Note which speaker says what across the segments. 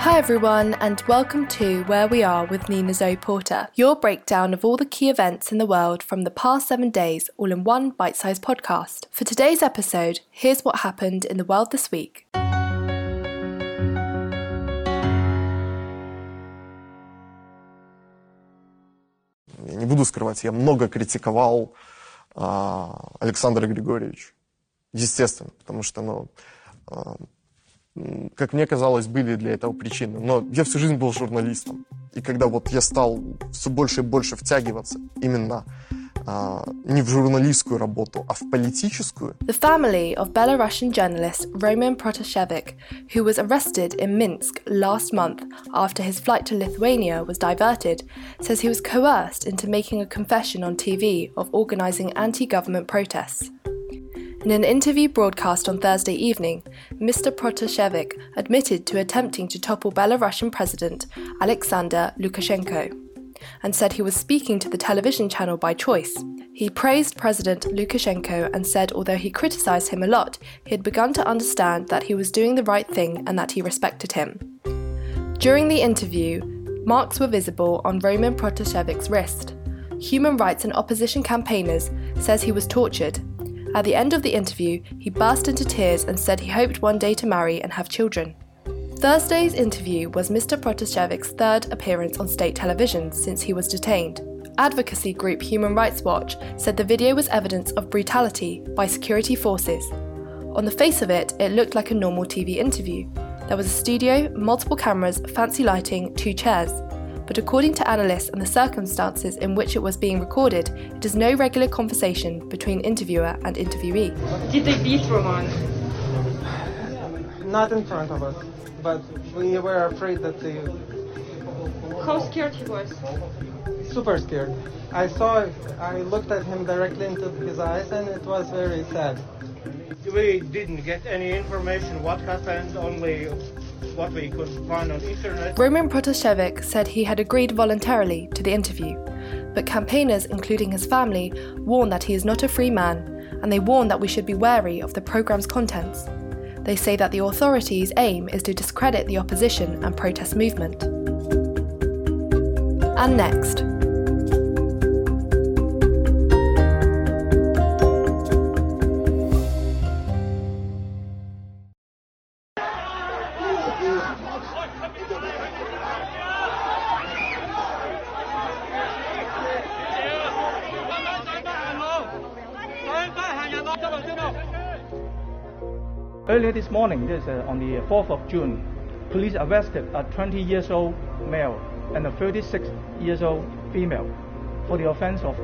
Speaker 1: Hi everyone, and welcome to Where We Are with Nina Zoe Porter, your breakdown of all the key events in the world from the past seven days, all in one bite sized podcast. For today's episode, here's what happened in the world this week.
Speaker 2: Я не буду скрывать, я много критиковал а, Александра Григорьевича. Естественно, потому что, ну, а, м, как мне казалось, были для этого причины. Но я всю жизнь был журналистом. И когда вот я стал все больше и больше втягиваться именно а, не в журналистскую работу, а в политическую,
Speaker 1: The family of Belarusian journalist Roman Protashevik, who was arrested in Minsk last month after his flight to Lithuania was diverted, says he was coerced into making a confession on TV of organising anti government protests. In an interview broadcast on Thursday evening, Mr. Protasevich admitted to attempting to topple Belarusian President Alexander Lukashenko and said he was speaking to the television channel by choice. He praised President Lukashenko and said although he criticised him a lot, he had begun to understand that he was doing the right thing and that he respected him. During the interview, marks were visible on Roman Protasevich's wrist. Human rights and opposition campaigners says he was tortured. At the end of the interview, he burst into tears and said he hoped one day to marry and have children. Thursday's interview was Mr. Protasevich's third appearance on state television since he was detained. Advocacy group Human Rights Watch said the video was evidence of brutality by security forces. On the face of it, it looked like a normal TV interview. There was a studio, multiple cameras, fancy lighting, two chairs. But according to analysts and the circumstances in which it was being recorded, it is no regular conversation between interviewer and interviewee.
Speaker 3: Did they beat Roman?
Speaker 4: Not in front of us, but we were afraid that they
Speaker 3: How scared he was?
Speaker 4: super scared. I saw, I looked at him directly into his eyes, and it was very sad.
Speaker 5: We didn't get any information what happened, only what we could find on internet.
Speaker 1: Roman Protasevich said he had agreed voluntarily to the interview, but campaigners, including his family, warn that he is not a free man, and they warn that we should be wary of the programme's contents. They say that the authorities' aim is to discredit the opposition and protest movement. And next,
Speaker 6: Earlier this morning, this uh, on the 4th of June, police arrested a 20 years old male and a 36 years old female for the offense of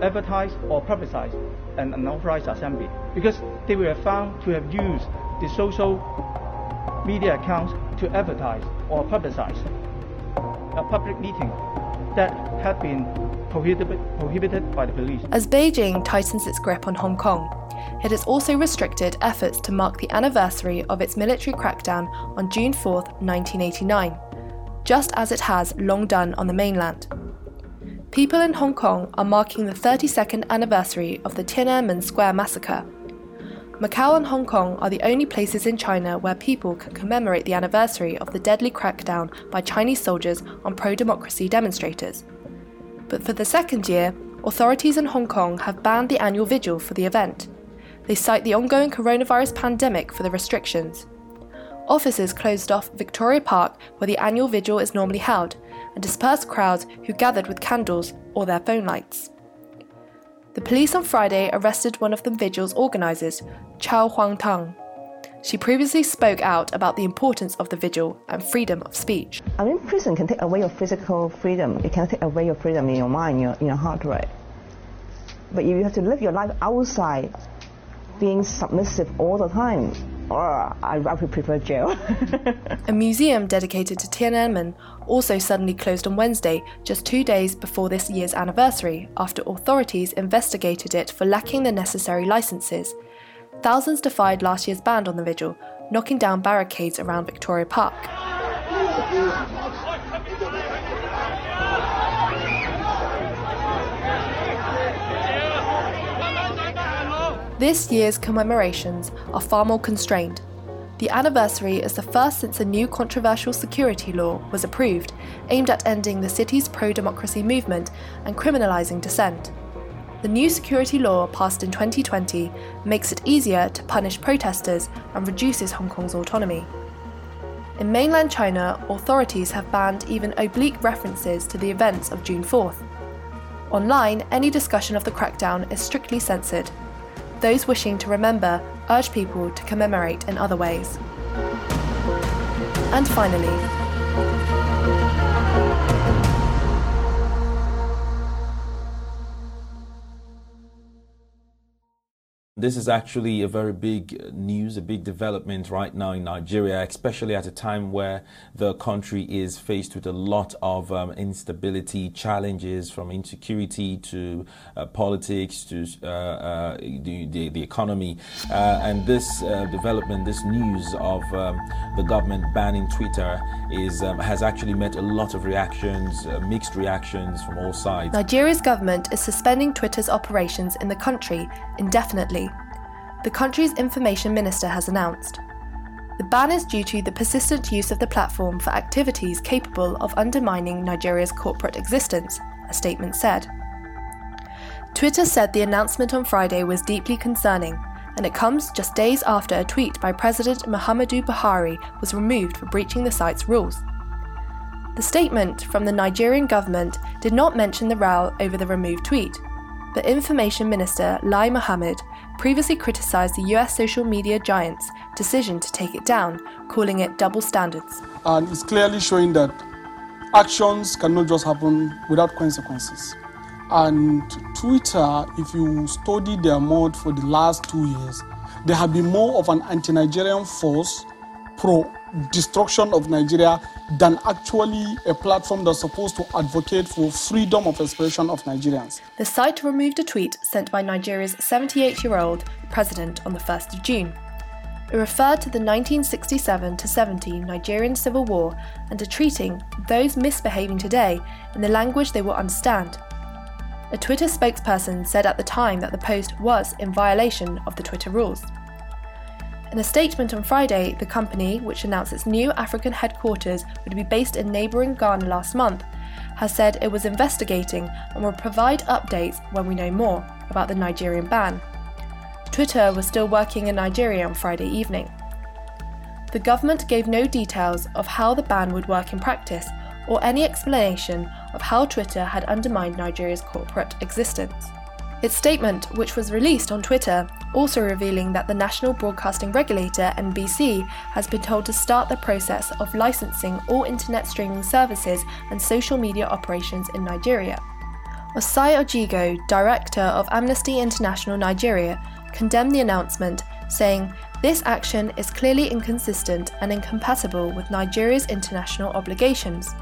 Speaker 6: advertise or publicize an unauthorized assembly because they were found to have used the social media accounts to advertise or publicize a public meeting that had been prohibited, prohibited by the police.
Speaker 1: As Beijing tightens its grip on Hong Kong, it has also restricted efforts to mark the anniversary of its military crackdown on June 4, 1989, just as it has long done on the mainland. People in Hong Kong are marking the 32nd anniversary of the Tiananmen Square massacre. Macau and Hong Kong are the only places in China where people can commemorate the anniversary of the deadly crackdown by Chinese soldiers on pro democracy demonstrators. But for the second year, authorities in Hong Kong have banned the annual vigil for the event. They cite the ongoing coronavirus pandemic for the restrictions. Officers closed off Victoria Park, where the annual vigil is normally held, and dispersed crowds who gathered with candles or their phone lights. The police on Friday arrested one of the vigil's organisers, Chow Hang-tung. She previously spoke out about the importance of the vigil and freedom of speech.
Speaker 7: I mean, prison can take away your physical freedom. It can take away your freedom in your mind, your, in your heart, right? But you have to live your life outside, being submissive all the time, or I, I would prefer jail.
Speaker 1: a museum dedicated to Tiananmen also suddenly closed on Wednesday, just two days before this year's anniversary, after authorities investigated it for lacking the necessary licenses. Thousands defied last year's ban on the vigil, knocking down barricades around Victoria Park. This year's commemorations are far more constrained. The anniversary is the first since a new controversial security law was approved, aimed at ending the city's pro democracy movement and criminalising dissent. The new security law, passed in 2020, makes it easier to punish protesters and reduces Hong Kong's autonomy. In mainland China, authorities have banned even oblique references to the events of June 4th. Online, any discussion of the crackdown is strictly censored, those wishing to remember urge people to commemorate in other ways. And finally,
Speaker 8: This is actually a very big uh, news, a big development right now in Nigeria, especially at a time where the country is faced with a lot of um, instability, challenges from insecurity to uh, politics to uh, uh, the, the, the, economy. Uh, and this uh, development, this news of um, the government banning Twitter is um, has actually met a lot of reactions, mixed reactions from all sides.
Speaker 1: Nigeria's government is suspending Twitter's operations in the country indefinitely the country's information minister has announced. The ban is due to the persistent use of the platform for activities capable of undermining Nigeria's corporate existence, a statement said. Twitter said the announcement on Friday was deeply concerning, and it comes just days after a tweet by President Muhammadu Buhari was removed for breaching the site's rules. The statement from the Nigerian government did not mention the row over the removed tweet, but Information Minister Lai Mohammed previously criticised the US social media giant's decision to take it down, calling it double standards.
Speaker 9: And it's clearly showing that actions cannot just happen without consequences. And Twitter, if you study their mode for the last two years, they have been more of an anti Nigerian force pro destruction of Nigeria than actually a platform that's supposed to advocate for freedom of expression of Nigerians.
Speaker 1: The site removed a tweet sent by Nigeria's 78 year old president on the 1st of June. It referred to the 1967 to 70 Nigerian Civil War and to treating those misbehaving today in the language they will understand. A Twitter spokesperson said at the time that the post was in violation of the Twitter rules. In a statement on Friday, the company, which announced its new African headquarters would be based in neighbouring Ghana last month, has said it was investigating and will provide updates when we know more about the Nigerian ban. Twitter was still working in Nigeria on Friday evening. The government gave no details of how the ban would work in practice or any explanation of how Twitter had undermined Nigeria's corporate existence. Its statement, which was released on Twitter, also revealing that the national broadcasting regulator, NBC, has been told to start the process of licensing all internet streaming services and social media operations in Nigeria. Osai Ojigho, director of Amnesty International Nigeria, condemned the announcement, saying, This action is clearly inconsistent and incompatible with Nigeria's international obligations.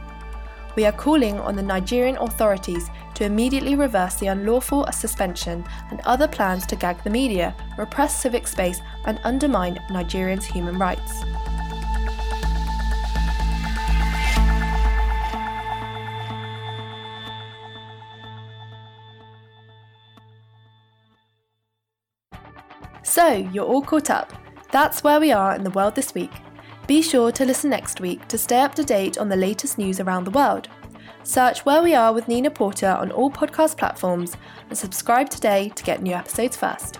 Speaker 1: We are calling on the Nigerian authorities to immediately reverse the unlawful suspension and other plans to gag the media, repress civic space, and undermine Nigerians' human rights. So, you're all caught up. That's where we are in the world this week. Be sure to listen next week to stay up to date on the latest news around the world. Search Where We Are with Nina Porter on all podcast platforms and subscribe today to get new episodes first.